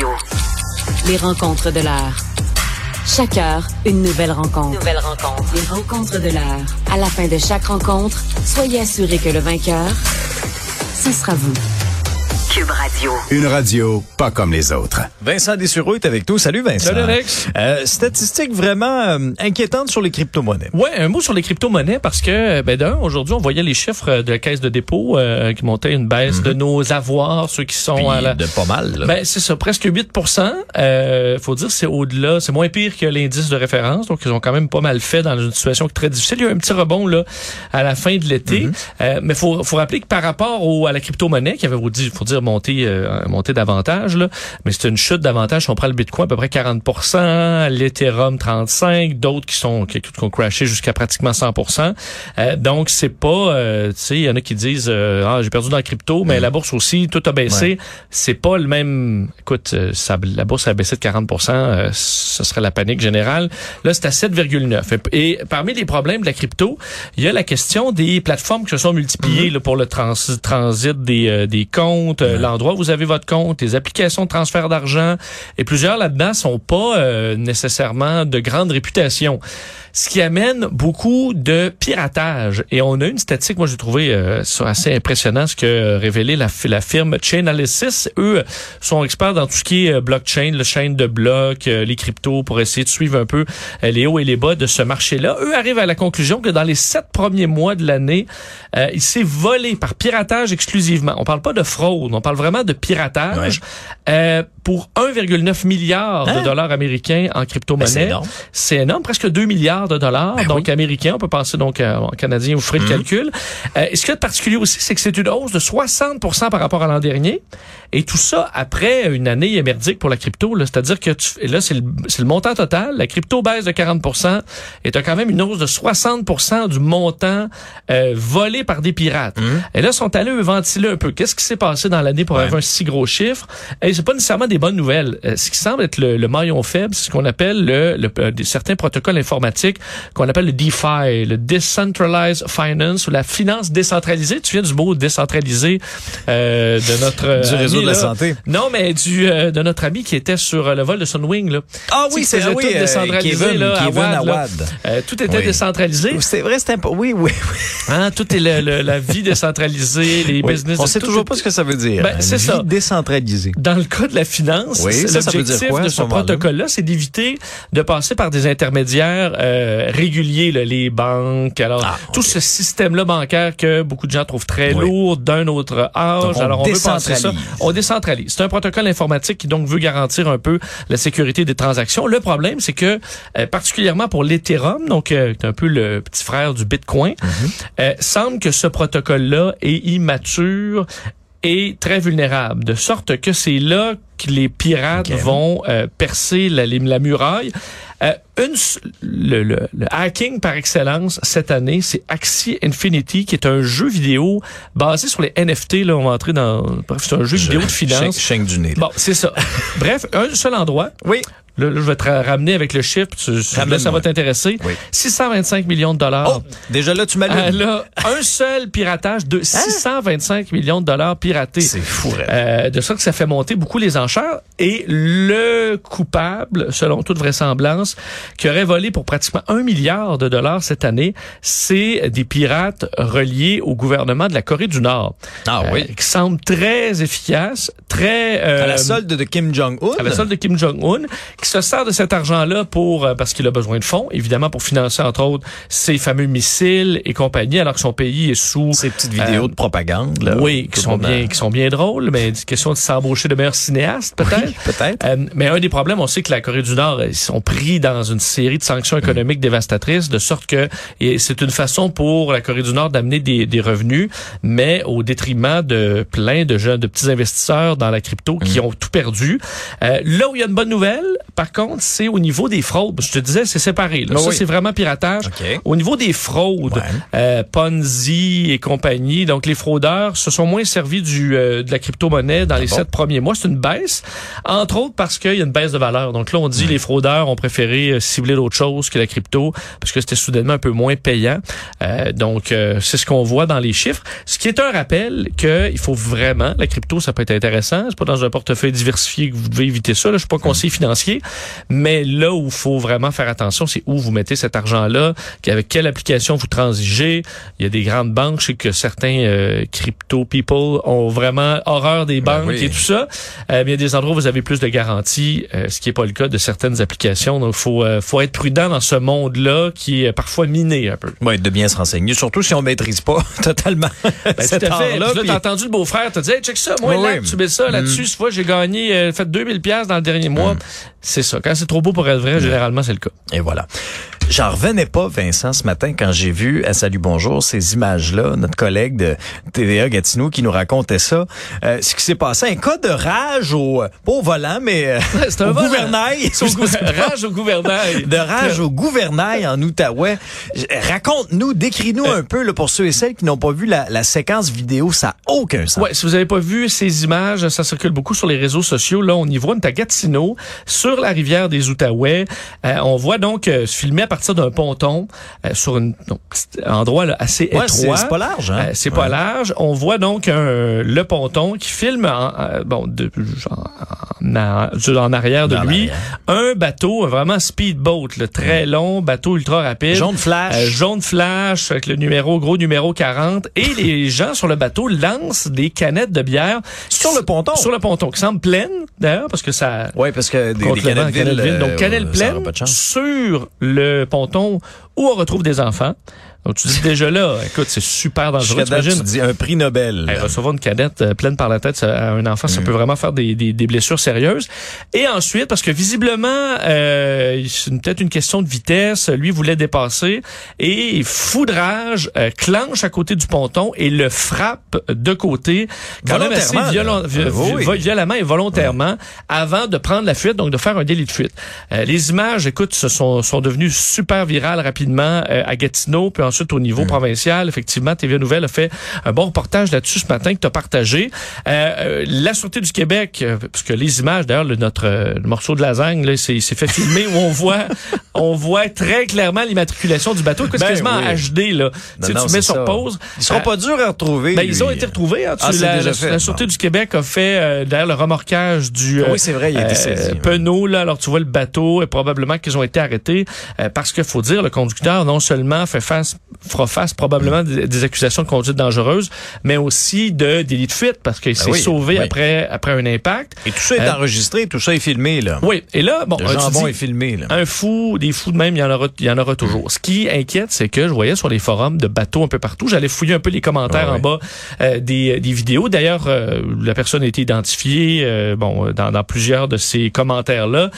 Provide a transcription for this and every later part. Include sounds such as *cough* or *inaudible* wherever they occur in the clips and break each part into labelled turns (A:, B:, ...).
A: Radio.
B: Les rencontres de l'heure. Chaque heure, une nouvelle rencontre.
A: Nouvelle rencontre.
B: Les rencontres de l'heure. À la fin de chaque rencontre, soyez assurés que le vainqueur, ce sera vous.
A: Cube Radio.
C: Une radio pas comme les autres.
D: Vincent Dessureau est avec nous. Salut Vincent.
E: Salut, Alex.
D: Euh, statistiques vraiment euh, inquiétantes sur les crypto-monnaies.
E: Ouais, un mot sur les crypto-monnaies parce que, ben d'un, aujourd'hui, on voyait les chiffres de la caisse de dépôt euh, qui montaient une baisse de nos avoirs, ceux qui sont
D: Puis
E: à la...
D: de pas mal. là.
E: Ben, c'est ça, presque 8 euh, Faut dire, c'est au-delà, c'est moins pire que l'indice de référence. Donc, ils ont quand même pas mal fait dans une situation très difficile. Il y a eu un petit rebond, là, à la fin de l'été. Euh, mais faut, faut rappeler que par rapport au, à la crypto-monnaie, qui avait, faut dire, dire monté, euh, monté davantage, là, mais c'est une chute davantage. Si on prend le Bitcoin, à peu près 40 l'Ethereum 35 d'autres qui sont, qui, qui ont crashé jusqu'à pratiquement 100 Euh, Donc, c'est pas, euh, tu sais, il y en a qui disent, euh, ah, j'ai perdu dans la crypto, mais la bourse aussi, tout a baissé. C'est pas le même, écoute, euh, ça, la bourse a baissé de 40 euh, ce serait la panique générale. Là, c'est à 7,9. Et, et parmi les problèmes de la crypto, il y a la question des plateformes qui se sont multipliées là, pour le trans- transit des, euh, des comptes, l'endroit où vous avez votre compte, les applications de transfert d'argent. Et plusieurs là-dedans sont pas euh, nécessairement de grande réputation. Ce qui amène beaucoup de piratage. Et on a une statistique, moi j'ai trouvé euh, ça assez impressionnant, ce que euh, révélé la, la firme Chainalysis. Eux sont experts dans tout ce qui est euh, blockchain, le chaîne de blocs, euh, les cryptos, pour essayer de suivre un peu les hauts et les bas de ce marché-là. Eux arrivent à la conclusion que dans les sept premiers mois de l'année, euh, il s'est volé par piratage exclusivement. On parle pas de fraude, on parle vraiment de piratage euh, pour 1,9 milliard de
D: Hein?
E: dollars américains en
D: Ben, c'est
E: crypto-monnaie.
D: énorme.
E: C'est énorme, presque 2 milliards de dollars,
D: Ben
E: donc américains. On peut penser donc euh, en canadien, vous ferez le calcul. Euh, et ce qui est particulier aussi, c'est que c'est une hausse de 60 par rapport à l'an dernier. Et tout ça après une année émerdique pour la crypto. C'est-à-dire que tu, et là, c'est le, le montant total. La crypto baisse de 40% et tu as quand même une hausse de 60% du montant euh, volé par des pirates. Et là, ils sont allés eux, ventiler un peu. Qu'est-ce qui s'est passé dans l'année pour
D: Ouais.
E: avoir un si gros chiffre? Et c'est pas nécessairement des bonnes nouvelles. Euh, ce qui semble être le, le maillon faible, c'est ce qu'on appelle le, le- euh, certains protocoles informatiques qu'on appelle le DeFi, le Decentralized Finance ou la finance décentralisée. Tu viens du mot décentralisé euh, de notre
D: Du réseau
E: ami,
D: de la
E: là.
D: santé.
E: Non, mais du euh, de notre ami qui était sur le vol de Sunwing là.
D: Ah
E: sais, qui faisait tout décentralisé,
D: Kevin,
E: là. Euh, tout était
D: Oui.
E: décentralisé.
D: C'est vrai, c'est peu... Oui, oui, oui.
E: Hein, tout est la vie décentralisée, les
D: Oui.
E: business.
D: On sait toujours pas ce que ça veut dire.
E: Ben,
D: Une
E: c'est ça.
D: décentralisée.
E: Dans le cas de la finance,
D: Oui, veut dire
E: l'objectif de
D: ce
E: ce protocole-là, c'est d'éviter de passer par des intermédiaires euh, réguliers, là, les banques. Alors,
D: Ah,
E: tout ce système-là bancaire que beaucoup de gens trouvent très
D: Oui.
E: lourd, d'un autre âge.
D: Donc, on
E: Alors, on veut passer ça.
D: décentralise.
E: On décentralise. C'est un protocole informatique qui donc veut garantir un peu la sécurité des transactions. Le problème, c'est que euh, particulièrement pour l'Ethereum, donc euh, un peu le petit frère du Bitcoin, euh, semble que ce protocole-là est immature et très vulnérable, de sorte que c'est là que les pirates vont euh, percer la, la muraille. Euh, une, le, le- le hacking par excellence cette année, c'est Axie Infinity, qui est un jeu vidéo basé sur les NFT. Là, on va entrer dans. Bref, c'est un jeu vidéo de finance.
D: Chaîne du nez.
E: Bon, c'est ça. *laughs* Bref, un seul endroit.
D: Oui.
E: Là, je vais te ra- ramener avec le chiffre. Tu, là, ça va t'intéresser.
D: Oui.
E: 625 millions de dollars.
D: Oh, déjà là, tu
E: Euh,
D: m'allumes.
E: là, un seul piratage de 625 millions de dollars piratés.
D: C'est fou.
E: Euh, de sorte que ça fait monter beaucoup les enchères. Et le coupable, selon toute vraisemblance, qui aurait volé pour pratiquement un milliard de dollars cette année, c'est des pirates reliés au gouvernement de la Corée du Nord.
D: Ah
E: Euh,
D: oui.
E: qui semblent très efficaces, très... euh,
D: À la solde de Kim Jong-un.
E: à la solde de Kim Jong-un, qui se sert de cet argent-là pour euh, parce qu'il a besoin de fonds, évidemment pour financer entre autres ses fameux missiles et compagnie, alors que son pays est sous
D: Ces petites vidéos de propagande. Là,
E: oui, qui sont bien, qui sont bien drôles, mais c'est question de s'embaucher de meilleurs cinéastes, peut-être.
D: Peut-être.
E: Euh, mais un des problèmes, on sait que la Corée du Nord, ils sont pris dans une série de sanctions économiques dévastatrices, de sorte que et c'est une façon pour la Corée du Nord d'amener des, des revenus, mais au détriment de plein de jeunes, de petits investisseurs dans la crypto qui ont tout perdu. Euh, là où il y a une bonne nouvelle, par contre, c'est au niveau des fraudes. Je te disais, c'est séparé. Là.
D: Ben
E: ça,
D: oui.
E: c'est vraiment piratage.
D: OK.
E: Au niveau des fraudes,
D: Ouais.
E: euh, Ponzi et compagnie, donc les fraudeurs se sont moins servis du, euh, de la crypto-monnaie dans les
D: bon?
E: sept premiers mois. C'est une baisse, entre autres parce qu'il y a une baisse de valeur. Donc là, on dit les fraudeurs ont préféré euh, cibler d'autres choses que la crypto parce que c'était soudainement un peu moins payant. Euh, donc, euh, c'est ce qu'on voit dans les chiffres. Ce qui est un rappel qu'il faut vraiment, la crypto, ça peut être intéressant. C'est pas dans un portefeuille diversifié que vous devez éviter ça. Là. Je suis pas conseiller financier, mais là où il faut vraiment faire attention, c'est où vous mettez cet argent-là, avec quelle application vous transigez. Il y a des grandes banques, je sais que certains euh, crypto people ont vraiment horreur des
D: Ben
E: banques
D: oui.
E: et tout ça. Euh, mais il y a des endroits où vous avez plus de garanties, euh, ce qui n'est pas le cas de certaines applications. Donc, faut euh, faut être prudent dans ce monde-là qui est parfois miné un peu.
D: Ouais, de bien se renseigner, surtout si on maîtrise pas *laughs* totalement
E: Ben,
D: cet
E: tout à fait.
D: art-là.
E: Puis là,
D: puis-
E: t'as entendu le beau-frère te dire, hey, check ça, moi,
D: Oui,
E: là,
D: oui.
E: tu mets ça là-dessus. Cette fois, j'ai gagné, euh, fait 2000 pièces dans le dernier mois. C'est ça. Quand c'est trop beau pour être vrai, généralement, c'est le cas.
D: Et voilà. J'en revenais pas, Vincent, ce matin, quand j'ai vu à Salut Bonjour ces images-là, notre collègue de TVA Gatineau qui nous racontait ça. Euh, ce qui s'est passé, un cas de rage au, pas au volant, mais euh, *laughs*
E: un
D: au gouvernail. *laughs*
E: Rage au gouvernail.
D: de rage au gouvernail en Outaouais. Raconte-nous, décris-nous
E: Euh.
D: un peu là, pour ceux et celles qui n'ont pas vu la, la séquence vidéo, ça n'a aucun sens.
E: Ouais, si vous avez pas vu ces images, ça circule beaucoup sur les réseaux sociaux. Là, on y voit, à Gatineau, sur la rivière des Outaouais. Euh, on voit donc euh, se filmer à partir d'un ponton euh, sur un endroit là, assez
D: Ouais, c'est
E: étroit.
D: c'est pas large, hein?
E: Euh, c'est pas large. On voit donc un, le ponton qui filme en, bon, de, genre, en, en- en arrière de
D: Dans
E: lui un bateau, vraiment speedboat, le très long, bateau ultra rapide.
D: Jaune flash.
E: Euh, jaune flash avec le numéro, gros numéro 40. Et *laughs* les gens sur le bateau lancent des canettes de bière.
D: Sur le ponton?
E: Sur le ponton, qui semble pleine, d'ailleurs, parce que ça...
D: Oui, parce que des, canettes
E: canette
D: vides,
E: vide. Donc,
D: euh,
E: cannelle
D: ça
E: pleine
D: aura pas de chance.
E: sur le ponton où on retrouve des enfants. Donc, tu dis déjà là, écoute, c'est super dangereux.
D: Date, tu dis un prix Nobel.
E: Hey, recevoir une canette euh, pleine par la tête à un enfant, ça peut vraiment faire des, des, des blessures sérieuses. Et ensuite, parce que visiblement, euh, c'est peut-être une question de vitesse, lui voulait dépasser et foudrage, euh, clenche à côté du ponton et le frappe de côté, quand même assez violent-
D: oui, oui.
E: violemment et volontairement avant de prendre la fuite, donc de faire un délit de fuite. Euh, les images, écoute, se sont, sont devenues super virales rapidement euh, à Gatineau, puis ensuite au niveau provincial. Effectivement, TVA Nouvelle a fait un bon reportage là-dessus ce matin que tu as partagé. Euh, euh, la Sûreté du Québec, euh, parce que les images, d'ailleurs, le, notre euh, le morceau de lasagne, là, c'est fait filmer où on voit *laughs* on voit très clairement l'immatriculation du bateau. C'est
D: Ben
E: quasiment
D: oui.
E: HD, là? Tu sais,
D: non,
E: tu mets sur
D: ça.
E: pause.
D: Ils seront pas durs à retrouver.
E: ben, ils ont été retrouvés. Hein, tu-
D: Ah,
E: la, la-
D: fait.
E: la Sûreté du Québec a fait euh, d'ailleurs le remorquage du
D: Ah oui, c'est vrai, il a été saisi, ouais.
E: Penaud. Là, alors tu vois le bateau et probablement qu'ils ont été arrêtés parce que faut dire le conducteur non seulement fait face fera face probablement des, des accusations de conduite dangereuse, mais aussi de délit de fuite parce qu'il s'est
D: Ben oui,
E: sauvé
D: oui.
E: après après un impact.
D: Et tout ça est
E: Euh,
D: enregistré, tout ça est filmé, là.
E: Oui, et là bon,
D: Le jambon
E: dis-
D: est filmé, là.
E: un fou, des fous de même, il y en aura, il y en aura toujours. Ce qui inquiète, c'est que je voyais sur les forums de bateaux un peu partout, j'allais fouiller un peu les commentaires en bas euh, des, des vidéos. D'ailleurs, euh, la personne a été identifiée, euh, bon, dans, dans plusieurs de ces commentaires-là.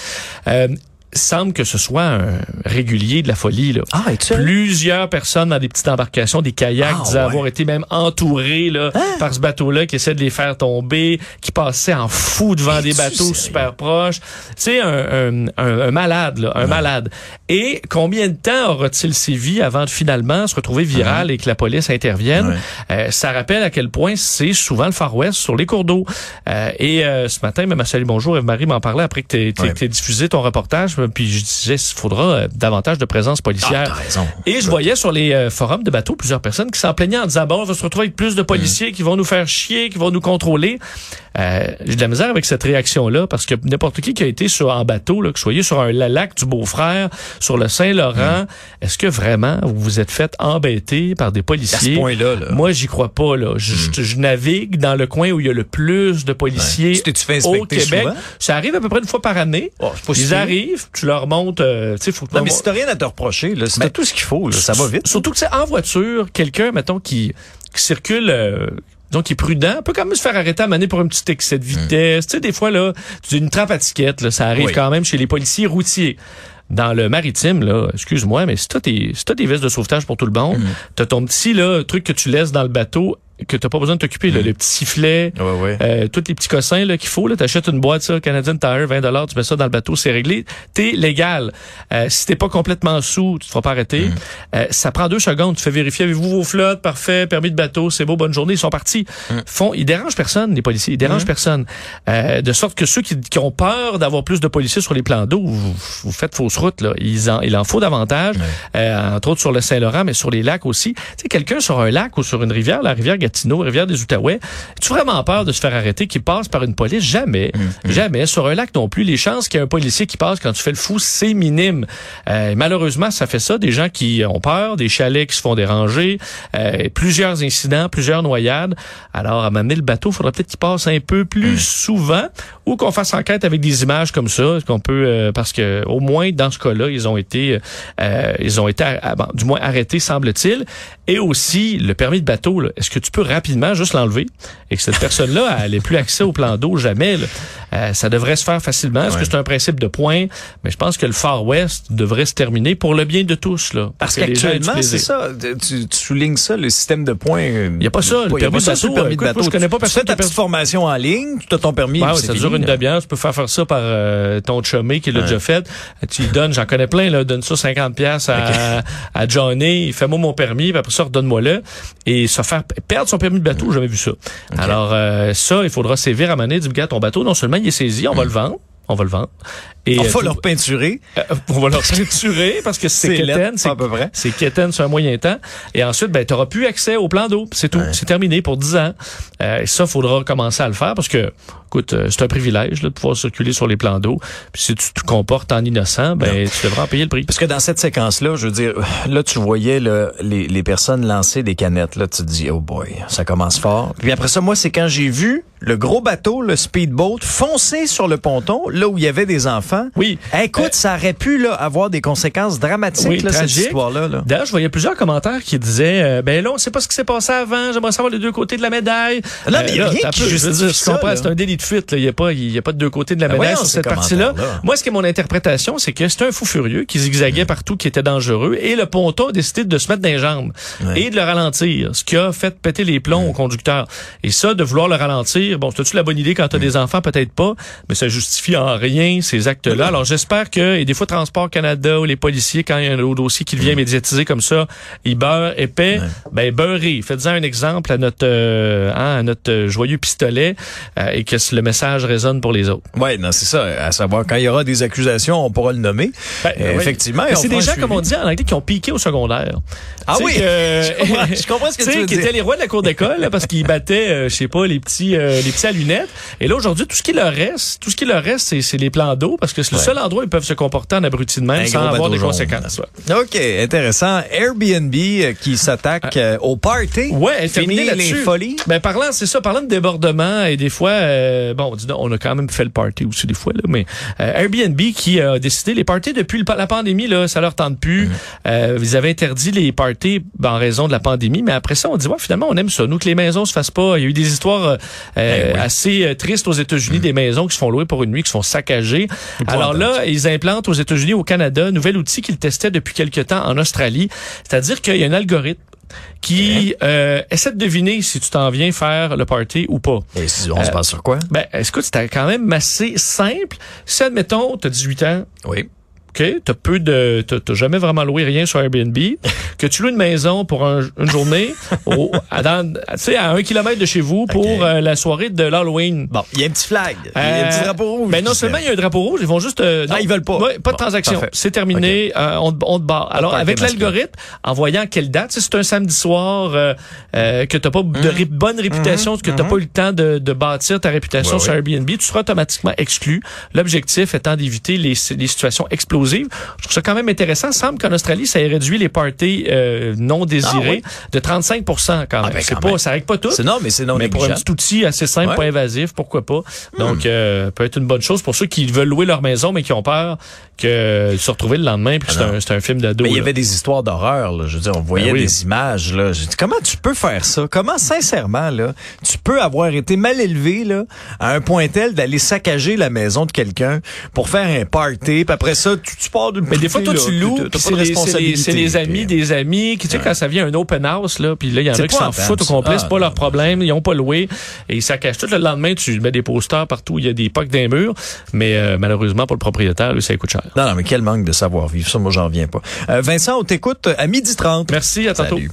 E: Euh, semble que ce soit un régulier de la folie. Là.
D: Ah?
E: Plusieurs personnes dans des petites embarcations, des kayaks,
D: Ah,
E: disaient
D: ouais.
E: avoir été même entourés là, par ce bateau-là qui essaie de les faire tomber, qui passait en fou devant des bateaux
D: sérieux?
E: super proches. Tu sais, un, un, un- un malade, là, un malade. Et combien de temps aura-t-il sévi avant de finalement se retrouver viral et que la police intervienne? Euh, ça rappelle à quel point c'est souvent le Far West sur les cours d'eau. Euh, et euh, ce matin, même à Salut Bonjour, Eve-Marie m'en parlait après que tu diffusé ton reportage. Puis je disais, il faudra euh, davantage de présence
D: Ah,
E: policière.
D: raison.
E: Et je voyais sur les euh, forums de bateaux plusieurs personnes qui s'en plaignaient en disant bon, on va se retrouver avec plus de policiers qui vont nous faire chier, qui vont nous contrôler. Euh, J'ai de la misère avec cette réaction-là parce que n'importe qui qui a été sur en bateau, là, que vous soyez sur un la- lac du Beau-Frère, sur le Saint-Laurent, est-ce que vraiment vous vous êtes fait embêter par des
D: À ce
E: policiers?
D: point-là, là.
E: Moi, j'y crois pas. Là. Je, je- je navigue dans le coin où il y a le plus de policiers
D: Ouais. Tu t'es-tu fait
E: au Québec.
D: souvent?
E: Ça arrive à peu près une fois par année.
D: Oh,
E: Ils arrivent, tu leur montes, euh, tu sais, faut que
D: Non, mais si t'as rien à te reprocher, là, si t'as tout ce qu'il faut, là, ça va vite.
E: Surtout que c'est en voiture, quelqu'un, mettons, qui, qui circule, euh, disons, qui est prudent, peut quand même se faire arrêter à maner pour un petit excès de vitesse. Tu sais, des fois, là, tu dis une trappe à ticket, là, ça arrive
D: Oui.
E: quand même chez les policiers routiers. Dans le maritime, là, excuse-moi, mais si t'as tes, si t'as des vestes de sauvetage pour tout le monde, t'as ton petit, là, truc que tu laisses dans le bateau, que t'as pas besoin de t'occuper. là. Le petit sifflet,
D: Ouais, ouais.
E: euh, tous les petits cossins là qu'il faut. Là, t'achètes une boîte ça, Canadian Tire, 20 dollars, tu mets ça dans le bateau, c'est réglé. T'es légal. Euh, si t'es pas complètement sous, tu te feras pas arrêter.
D: Mm.
E: Euh, ça prend deux secondes. Tu fais vérifier avez-vous vos flottes, parfait, permis de bateau, c'est beau, bonne journée, ils sont partis.
D: Mm.
E: Font, ils dérangent personne, les policiers, ils dérangent personne. Euh, de sorte que ceux qui, qui ont peur d'avoir plus de policiers sur les plans d'eau, vous, vous faites fausse route là. Ils en, il en faut davantage, euh, entre autres sur le Saint-Laurent, mais sur les lacs aussi. Tu sais, quelqu'un sur un lac ou sur une rivière, la rivière Gatineau, la rivière des Outaouais, tu vraiment peur de se faire arrêter qui passe par une police? Jamais. Jamais. Sur un lac non plus. Les chances qu'il y ait un policier qui passe quand tu fais le fou, c'est minime. Euh, malheureusement, ça fait ça. Des gens qui ont peur, des chalets qui se font déranger, euh, plusieurs incidents, plusieurs noyades. Alors, à m'amener le bateau, il faudrait peut-être qu'il passe un peu plus souvent ou qu'on fasse enquête avec des images comme ça, qu'on peut, euh, parce que au moins dans ce cas-là, ils ont été, euh, ils ont été, bon, du moins arrêtés, semble-t-il. Et aussi, le permis de bateau, est-ce que tu peux rapidement juste l'enlever et que cette personne-là, elle n'ait plus accès au plan d'eau jamais? là? Euh, ça devrait se faire facilement. Est-ce que c'est un principe de point? Mais je pense que le Far West devrait se terminer pour le bien de tous. Là,
D: Parce qu'actuellement, c'est ça. Tu, tu soulignes ça, le système de points. Il
E: y a pas ça, le permis de bateau, écoute, moi, je connais pas
D: Tu
E: personne
D: fais ta petite formation en ligne, tu as ton permis.
E: Ouais,
D: puis
E: ouais, ça
D: fini,
E: dure une demi-heure. Tu peux faire faire ça par euh, ton chumé qui l'a déjà fait. Tu lui donnes, j'en connais plein, là, donne ça 50 pièces à, à Johnny, fais-moi mon permis, puis après ça, redonne-moi-le. Et se faire perdre son permis de bateau, j'ai jamais vu ça. Alors, euh, ça, il faudra sévir à mener, du gars, ton bateau, non seulement il est saisi, on va le vendre. On va le vendre. Et
D: On
E: euh,
D: va
E: tout-
D: leur peinturer.
E: euh, on va leur peinturer parce que c'est quétaine, c'est
D: à peu près.
E: c'est quétaine sur un moyen temps. Et ensuite, ben, tu n'auras plus accès au plan d'eau. C'est tout. C'est terminé pour 10 ans. Euh, et ça, faudra commencer à le faire parce que, écoute, euh, c'est un privilège là, de pouvoir circuler sur les plans d'eau. Puis si tu te comportes en innocent, ben, tu devras en payer le prix.
D: Parce que dans cette séquence-là, je veux dire, là, tu voyais là, les, les personnes lancer des canettes. Là, tu te dis, oh boy, ça commence fort. Puis après ça, moi, c'est quand j'ai vu le gros bateau, le speedboat, foncer sur le ponton, là où il y avait des enfants.
E: Oui.
D: Écoute,
E: Euh,
D: ça aurait pu là, avoir des conséquences dramatiques,
E: Oui,
D: là, cette histoire-là. Là.
E: D'ailleurs, je voyais plusieurs commentaires qui disaient euh, ben là, on sait pas ce qui s'est passé avant, j'aimerais savoir les deux côtés de la médaille.
D: Non, mais il y a rien qui
E: peu, je veux
D: justifie ça,
E: c'est un délit de fuite, il y a pas y a pas de deux côtés de la
D: Ben
E: médaille
D: voyons,
E: sur cette partie-là. Moi, ce qui est mon interprétation, c'est que c'est un fou furieux qui zigzaguait partout qui était dangereux et le ponton a décidé de se mettre dans les jambes et de le ralentir, ce qui a fait péter les plombs au conducteur. Et ça de vouloir le ralentir, bon, c'est-tu la bonne idée quand tu as des enfants? Peut-être pas, mais ça justifie en rien ces actes-là. Alors j'espère que et des fois Transport Canada ou les policiers quand il y a un autre dossier qui
D: Mm.
E: devient médiatisé comme ça, ils beurrent épais, ben beurrez. Faites-en un exemple à notre euh, hein, à notre euh, joyeux pistolet euh, et que le message résonne pour les autres.
D: Ouais, non, c'est ça. À savoir, quand il y aura des accusations, on pourra le nommer.
E: Ben,
D: Euh,
E: oui.
D: Effectivement.
E: C'est des gens, comme on dit en anglais, qui ont piqué au secondaire.
D: Ah oui,
E: que- *laughs*
D: je comprends- je comprends ce que *laughs*
E: tu
D: veux
E: qui
D: dire.
E: étaient les rois de la cour d'école parce qu'ils battaient, je sais pas, les petits, les petits à lunettes. Et là aujourd'hui, tout ce qui leur reste, tout ce qui leur reste, c'est, les plans d'eau, parce que c'est le
D: Ouais.
E: seul endroit où ils peuvent se comporter en abruti de même
D: Un
E: sans avoir des
D: jaune.
E: conséquences. ouais.
D: OK, intéressant. Airbnb euh, qui s'attaque euh, au party.
E: Ouais, elle
D: les folies.
E: Ben parlant, c'est ça, parlant de débordement et des fois, euh, bon, on a quand même fait le party aussi des fois là, mais euh, Airbnb qui a décidé les parties depuis le- la pandémie là, ça leur tente plus. Euh, ils avaient interdit les parties ben, en raison de la pandémie, mais après ça, on dit ouais, finalement on aime ça. Nous que les maisons se fassent pas. Il y a eu des histoires euh, euh,
D: oui.
E: assez euh, tristes aux États-Unis, des maisons qui se font louer pour une nuit, qui se font saccager. Alors là, ils implantent aux États-Unis, au Canada, un nouvel outil qu'ils testaient depuis quelques temps en Australie, c'est-à-dire qu'il y a un algorithme qui euh, essaie de deviner si tu t'en viens faire le party ou pas.
D: Et si on se
E: Euh,
D: passe sur quoi?
E: Ben, écoute, c'était quand même assez simple. Si, admettons, t'as 18 ans,
D: Oui.
E: OK, t'as peu de, t'as jamais vraiment loué rien sur Airbnb, *laughs* que tu loues une maison pour un- une journée, au, à, dans- tu sais, à un kilomètre de chez vous pour euh, la soirée de l'Halloween.
D: Bon, il y a un petit flag. Il y a un petit
E: Euh,
D: drapeau rouge.
E: Ben non seulement il y a un drapeau rouge, ils vont juste. euh,
D: Ah,
E: non.
D: ils veulent pas.
E: Ouais, pas de transaction. C'est terminé. euh, on, te- on te barre. Alors
D: party
E: avec l'algorithme, en voyant quelle date, sais, c'est un samedi soir que t'as pas de ré- bonne réputation, que t'as pas eu le temps de, de bâtir ta réputation
D: Ouais,
E: sur. Airbnb, tu seras automatiquement exclu. L'objectif étant d'éviter les, les situations explosives. Je trouve ça quand même intéressant. Il semble qu'en Australie, ça ait réduit les parties euh, non désirées de 35 quand même.
D: Ah, ben,
E: c'est
D: quand
E: pas,
D: même.
E: ça règle pas tout.
D: C'est non, mais c'est non
E: Mais pour un petit outil assez simple,
D: Ouais. Hmm.
E: pas invasif, pourquoi pas. Donc, euh, peut être une bonne chose pour ceux qui veulent louer leur maison, mais qui ont peur que de se retrouver le lendemain, puis que c'est
D: Ah non.
E: un, c'est un film d'ado.
D: Mais il y avait des histoires d'horreur. Je veux dire, on voyait
E: Ben oui.
D: des images, là. Comment tu peux faire ça? Comment, sincèrement, là, tu peux avoir été mal élevé, là, à un point tel d'aller saccager la maison de quelqu'un pour faire un party, puis après ça, tu tu, tu pars d'une
E: Mais des fois, toi, tu loues,
D: t'as
E: puis
D: pas
E: c'est
D: de
E: les, c'est les-
D: responsabilité,
E: c'est les amis des amis. qui Tu sais, quand ça vient un open house, là, puis là, il y en a qui s'en foutent au
D: ça.
E: complet,
D: Ah,
E: c'est pas leur problème, ils ont pas loué, et ils saccagent tout. Le lendemain, tu mets des posters partout, il y a des pocs d'un mur, mais euh, malheureusement, pour le propriétaire, lui, ça coûte cher.
D: Non, non, mais quel manque de savoir-vivre. Ça, moi, j'en reviens pas. Euh, Vincent, on t'écoute à midi 30.
E: Merci, à tantôt.
D: Salut.